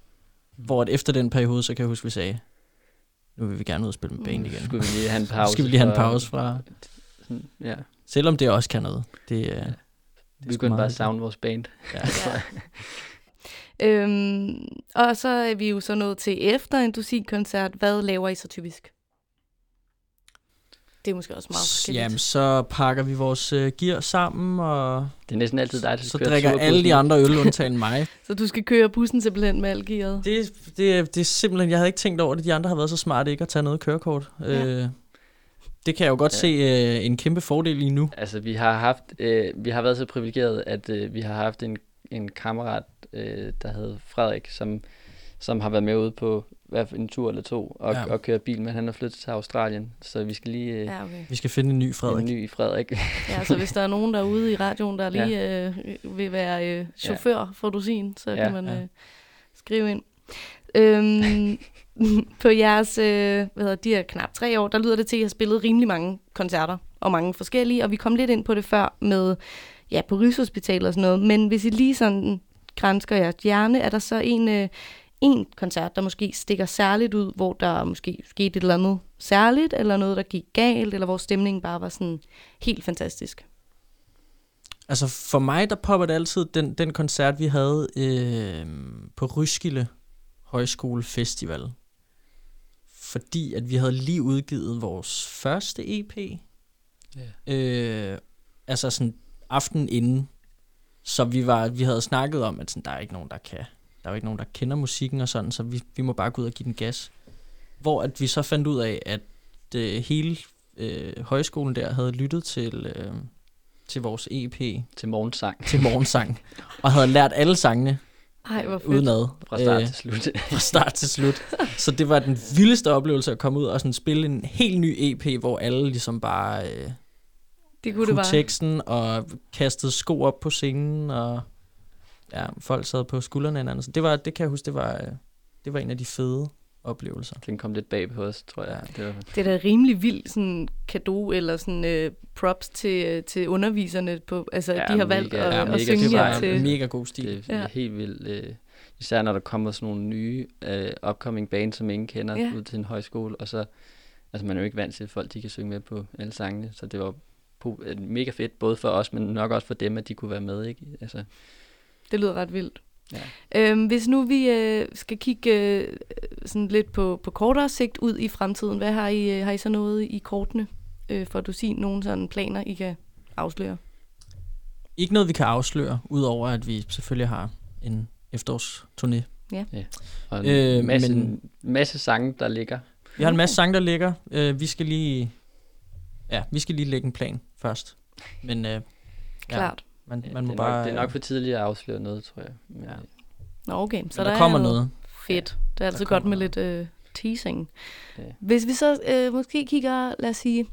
hvor efter den periode, så kan jeg huske, vi sagde, nu vil vi gerne ud og spille med band igen. Skulle vi lige have en pause. skal vi lige have en pause fra, Sådan, ja. selvom det også kan noget. Det, øh, det er Vi kunne bare savne vores band. Ja. Ja. øhm, og så er vi jo så nået til efter en dusinkoncert. Hvad laver I så typisk? Det er måske også meget forskelligt. Jamen, så pakker vi vores øh, gear sammen, og Det er næsten altid dig, der så drikker turbussen. alle de andre øl, undtagen mig. Så du skal køre bussen simpelthen med algearet? Det, det, det er simpelthen, jeg havde ikke tænkt over det. De andre har været så smarte ikke at tage noget kørekort. Ja. Øh, det kan jeg jo godt Ja. se øh, en kæmpe fordel i nu. Altså, vi har haft, øh, vi har været så privilegeret, at øh, vi har haft en, en kammerat, øh, der hed Frederik, som, som har været med ude på hvert fald en tur eller to og, Ja. ja. og køre bil, men han er flyttet til Australien, så vi skal lige øh, ja, Ja, okay. Vi skal finde en ny Frederik. en ny Frederik. Ja, så hvis der er nogen derude i radioen, der lige øh, vil være øh, chauffør ja. for dusin, så Ja, kan man ja. øh, skrive ind. Øhm, på jeres, øh, hvad hedder de her knap tre år, der lyder det til, at I har spillet rimelig mange koncerter, og mange forskellige, og vi kom lidt ind på det før med, ja, på Rigshospitalet og sådan noget, men hvis I lige sådan grænsker jeres hjerne, er der så en, øh, en koncert, der måske stikker særligt ud, hvor der måske skete et eller andet særligt, eller noget, der gik galt, eller hvor stemningen bare var sådan helt fantastisk? Altså for mig, der popper det altid den, den koncert, vi havde øh, på Ryskilde Højskole Festival. Fordi at vi havde lige udgivet vores første EP. Ja. Øh, altså sådan aften inden. Så vi, var, vi havde snakket om, at sådan, der er ikke nogen, der kan, der er jo ikke nogen, der kender musikken og sådan, så vi, vi må bare gå ud og give den gas. Hvor at vi så fandt ud af, at øh, hele øh, højskolen der havde lyttet til, øh, til vores EP Til morgensang. til morgensang, og havde lært alle sangene Ej, hvor fedt. udenad. Fra start Øh, til slut. fra start til slut. Så det var den vildeste oplevelse at komme ud og sådan spille en helt ny EP, hvor alle ligesom bare øh, Det kunne kunne det bare. teksten og kastede sko op på scenen, og ja, folk sad på skuldrene hinanden. Så det, var, det kan jeg huske, det var, øh, det var en af de fede oplevelser. Den kom lidt bag på os, tror jeg. Det var, Det er da rimelig vild sådan kado eller sådan øh, props til, øh, til underviserne på, altså Ja, de har valgt mega- at, ja, at mega synge det var til. en mega god stil. det er Ja. helt vildt. Øh, især når der kommer sådan nogle nye øh, upcoming bands, som ingen kender Ja. ud til en højskole. Og så, altså man er jo ikke vant til, at folk de kan synge med på alle sangene. Så det var mega fedt, både for os, men nok også for dem, at de kunne være med. Ikke? Altså, Det lyder ret vildt. Ja. Øhm, hvis nu vi øh, skal kigge øh, sådan lidt på, på kortere sigt ud i fremtiden, hvad har I, øh, har I så noget i kortene, øh, for at du sige nogle sådan planer, I kan afsløre? Ikke noget, vi kan afsløre, udover at vi selvfølgelig har en efterårsturné. og en Øh, masse, men- men... masse sange, der ligger. Vi har en masse sange, der ligger. Øh, vi skal lige... Ja, vi skal lige lægge en plan først. Men øh, Klart. Man, Ja, man må det, er bare... nok, det er nok for tidligt at afsløre noget, tror jeg. Men, Ja. ja. Nå, okay. Så men der, der kommer er noget. Fedt. Det er altid godt med noget. lidt øh, teasing. Ja. Hvis vi så øh, måske kigger, lad os sige,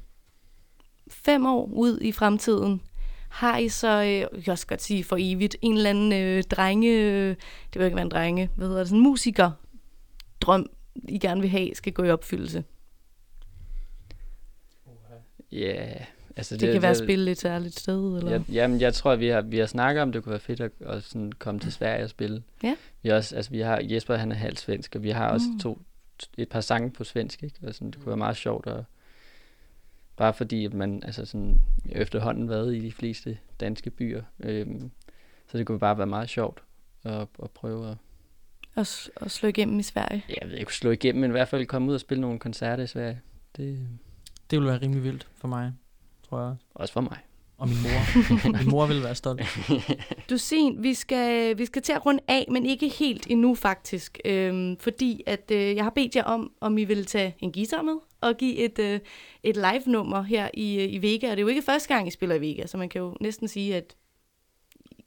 fem år ud i fremtiden, har I så, øh, jeg kan også godt sige for evigt, en eller anden øh, drenge, øh, det vil ikke være en drenge, hvad hedder det, sådan en musiker, drøm, I gerne vil have, skal gå i opfyldelse. Ja, altså Det, det kan være at spille et særligt sted, eller? Ja, jamen, jeg tror, at vi har, vi har snakket om, det kunne være fedt at, at sådan komme til Sverige og spille. Ja. Vi også, altså, vi har, Jesper han er halvt svensk, og vi har også Mm. to, et par sange på svensk, ikke? Og sådan, det kunne være meget sjovt, og bare fordi, at man altså sådan, efterhånden været i de fleste danske byer, øhm, så det kunne bare være meget sjovt at, at prøve at, Og, og slå igennem i Sverige. ja, jeg ved ikke, slå igennem, men i hvert fald komme ud og spille nogle koncerter i Sverige. Det Det vil være rimelig vildt for mig, tror jeg. også for mig. Og min mor. min mor vil være stolt. Dusin, vi skal, vi skal til at runde af, men ikke helt endnu faktisk. Øhm, fordi at øh, jeg har bedt jer om, om I vil tage en guitar med og give et, øh, et live-nummer her i, øh, i Vega. Og det er jo ikke første gang, I spiller i Vega, så man kan jo næsten sige, at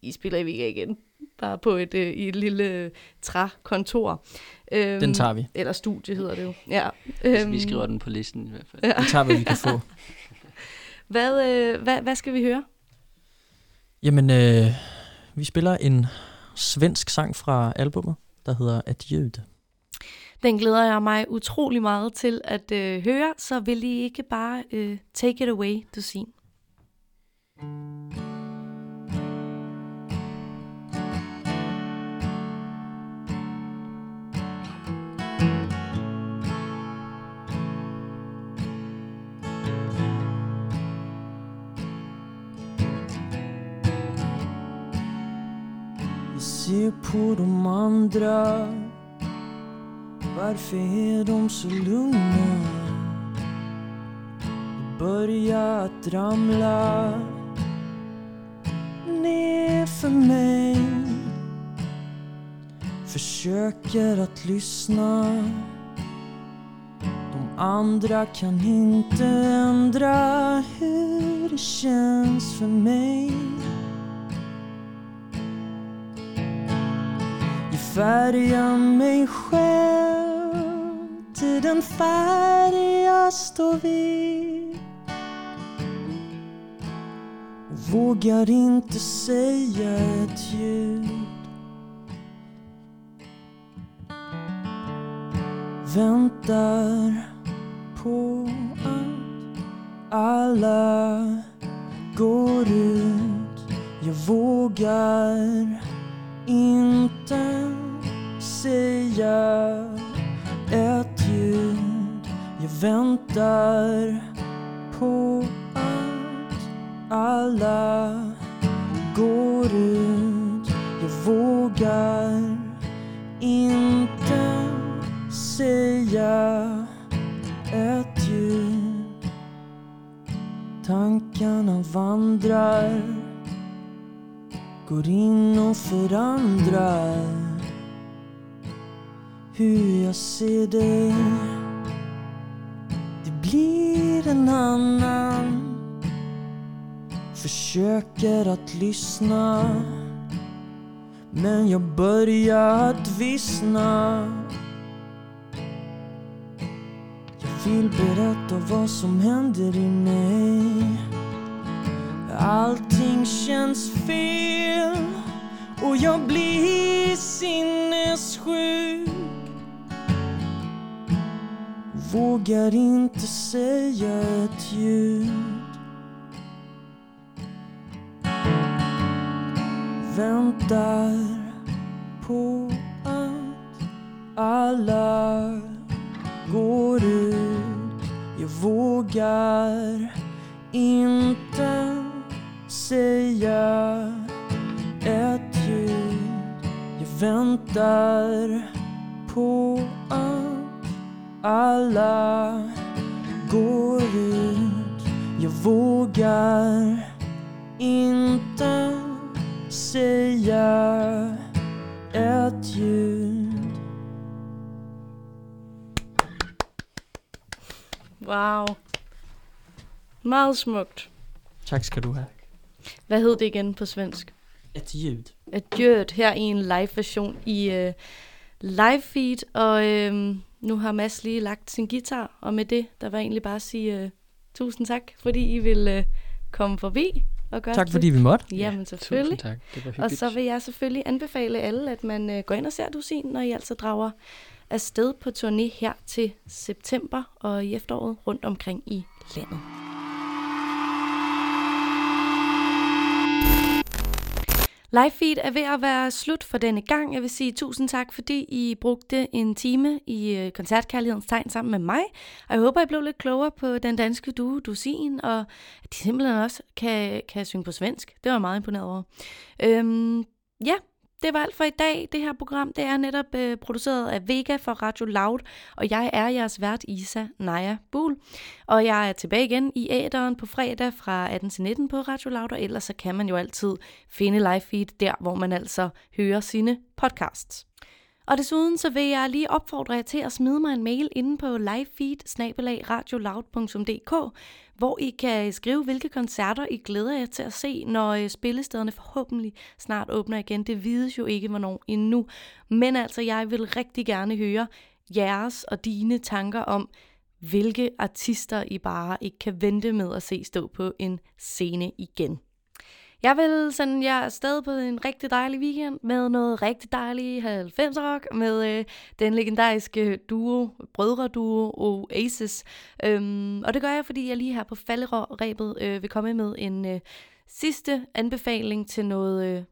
I spiller i Vega igen. Bare på et, øh, i et lille øh, trækontor. Øhm, Den tager vi. Eller studie hedder det jo. Ja. Øhm, vi skriver den på listen i hvert fald. Ja. Vi tager, hvad vi kan få. Hvad, øh, hvad, hvad skal vi høre? Jamen, øh, vi spiller en svensk sang fra albummet, der hedder Adieu. Den glæder jeg mig utrolig meget til at øh, høre, så vil I ikke bare øh, take it away, Dusin. Jag se på de andra Varför är um de så lugna? Börja börjar att ramla ner för mig Försöker att lyssna. De andra kan inte ändra hur det känns för mig. Jag färgar mig själv till den färg jag står vid. Vågar inte säga ett ljud. Väntar på att alla går ut. Jag vågar inte säga ett ljud. Jag väntar på att alla går ut. Jag vågar inte säga ett ljud. Tankarna vandrar går in och förandrar hur jag ser dig. Det blir en annan. Försöker att lyssna. Men jag börjar att vissna. Jag vill berätta vad som händer i mig. Allting känns fel och jag blir sinnessjuk. Vågar inte säga ett ljud. Väntar på att alla går ut. Jag vågar inte säga ett ljud. Jag väntar på att alla går ut Jag vågar inte säga ett ljud Wow. Meget smukt. Tak skal du have. Hvad hed det igen på svensk? Et ljud. Et ljud her i en live version i uh, live feed, og uh, nu har Mads lige lagt sin guitar, og med det, der var egentlig bare at sige uh, tusind tak, fordi I vil uh, komme forbi og gøre Tak det. fordi vi måtte. Jamen selvfølgelig. Tusind tak. Det var Og så vil jeg selvfølgelig anbefale alle, at man øh, går ind og ser Dusin, når I altså drager afsted på turné her til september og i efteråret rundt omkring i landet. Live feed er ved at være slut for denne gang. Jeg vil sige tusind tak, fordi I brugte en time i øh, koncertkærlighedens tegn sammen med mig. Og jeg håber, I blev lidt klogere på den danske duo Dusin, og at de simpelthen også kan, kan synge på svensk. Det var jeg meget imponeret over. Øhm, ja, det var alt for i dag. Det her program det er netop øh, produceret af Vega for Radio Loud, og jeg er jeres vært Isa Naja Bul. Og jeg er tilbage igen i æderen på fredag fra 18 til 19 på Radio Loud, og ellers så kan man jo altid finde live feed der, hvor man altså hører sine podcasts. Og desuden så vil jeg lige opfordre jer til at smide mig en mail inde på livefeed hvor I kan skrive, hvilke koncerter I glæder jer til at se, når øh, spillestederne forhåbentlig snart åbner igen. Det vides jo ikke, hvornår endnu. Men altså, jeg vil rigtig gerne høre jeres og dine tanker om, hvilke artister I bare ikke kan vente med at se stå på en scene igen. Jeg vil sende jer afsted på en rigtig dejlig weekend med noget rigtig dejlig 90'er rock med øh, den legendariske duo, brødreduo Oasis. Øhm, og det gør jeg, fordi jeg lige her på falderæbet øh, vil komme med en øh, sidste anbefaling til noget øh,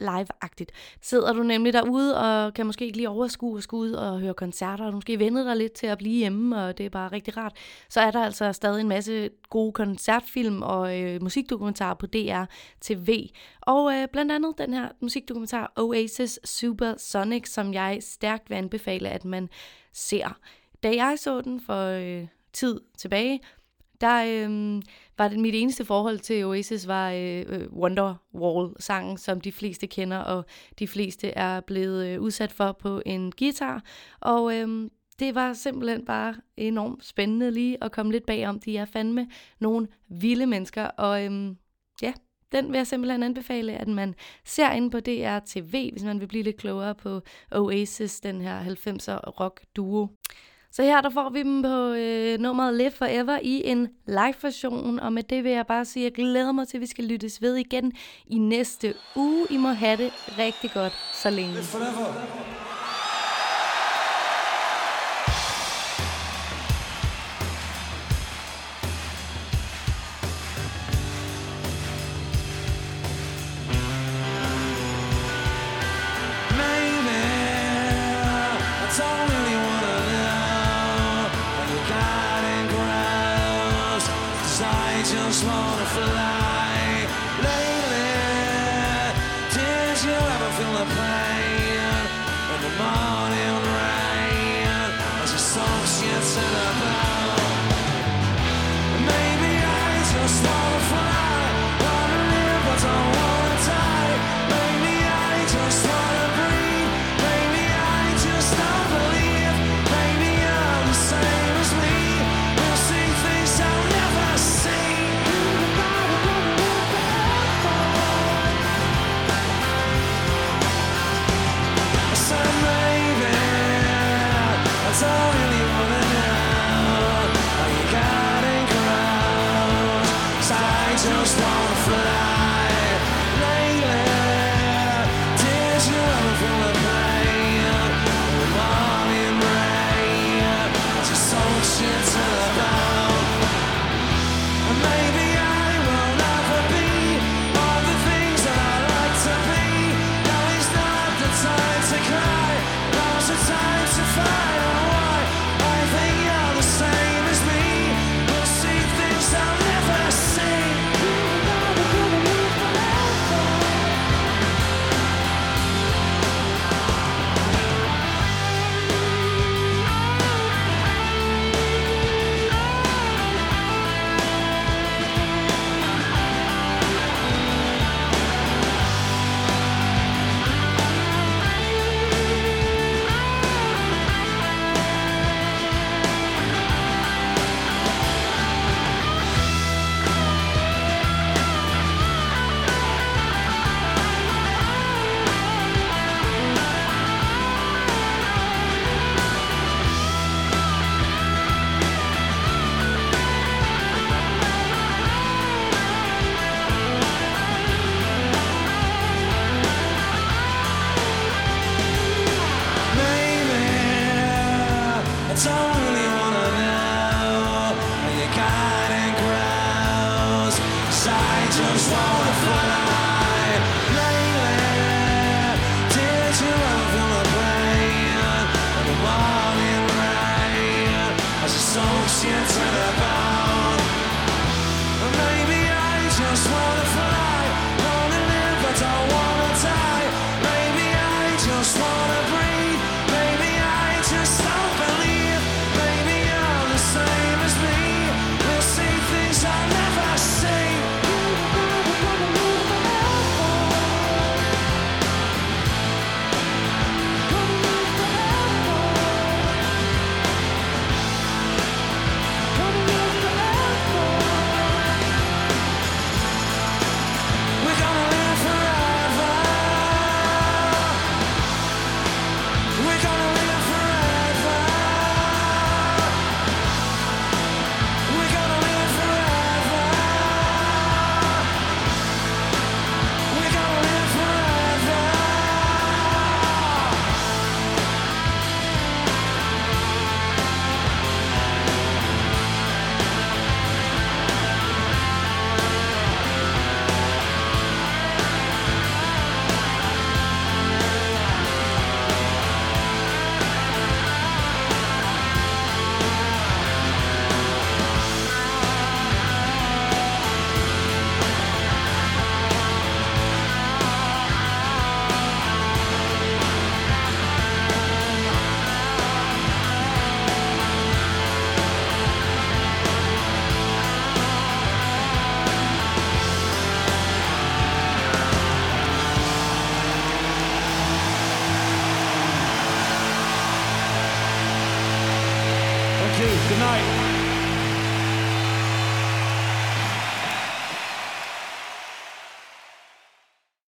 live-agtigt. Sidder du nemlig derude og kan måske ikke lige overskue at skulle ud og høre koncerter, og du måske vendet dig lidt til at blive hjemme, og det er bare rigtig rart, så er der altså stadig en masse gode koncertfilm og øh, musikdokumentarer på DR TV. Og øh, blandt andet den her musikdokumentar Oasis Super Sonic, som jeg stærkt vil anbefale, at man ser. Da jeg så den for øh, tid tilbage, der øh, var det mit eneste forhold til Oasis var øh, øh, Wonderwall-sangen, som de fleste kender, og de fleste er blevet øh, udsat for på en guitar. Og øh, det var simpelthen bare enormt spændende lige at komme lidt bagom. De er fandme nogle vilde mennesker, og øh, ja, den vil jeg simpelthen anbefale, at man ser ind på DR TV, hvis man vil blive lidt klogere på Oasis, den her 90'er rock duo. Så her der får vi dem på øh, nummeret Live Forever i en live-version, og med det vil jeg bare sige, at jeg glæder mig til, at vi skal lyttes ved igen i næste uge. I må have det rigtig godt så længe. Maybe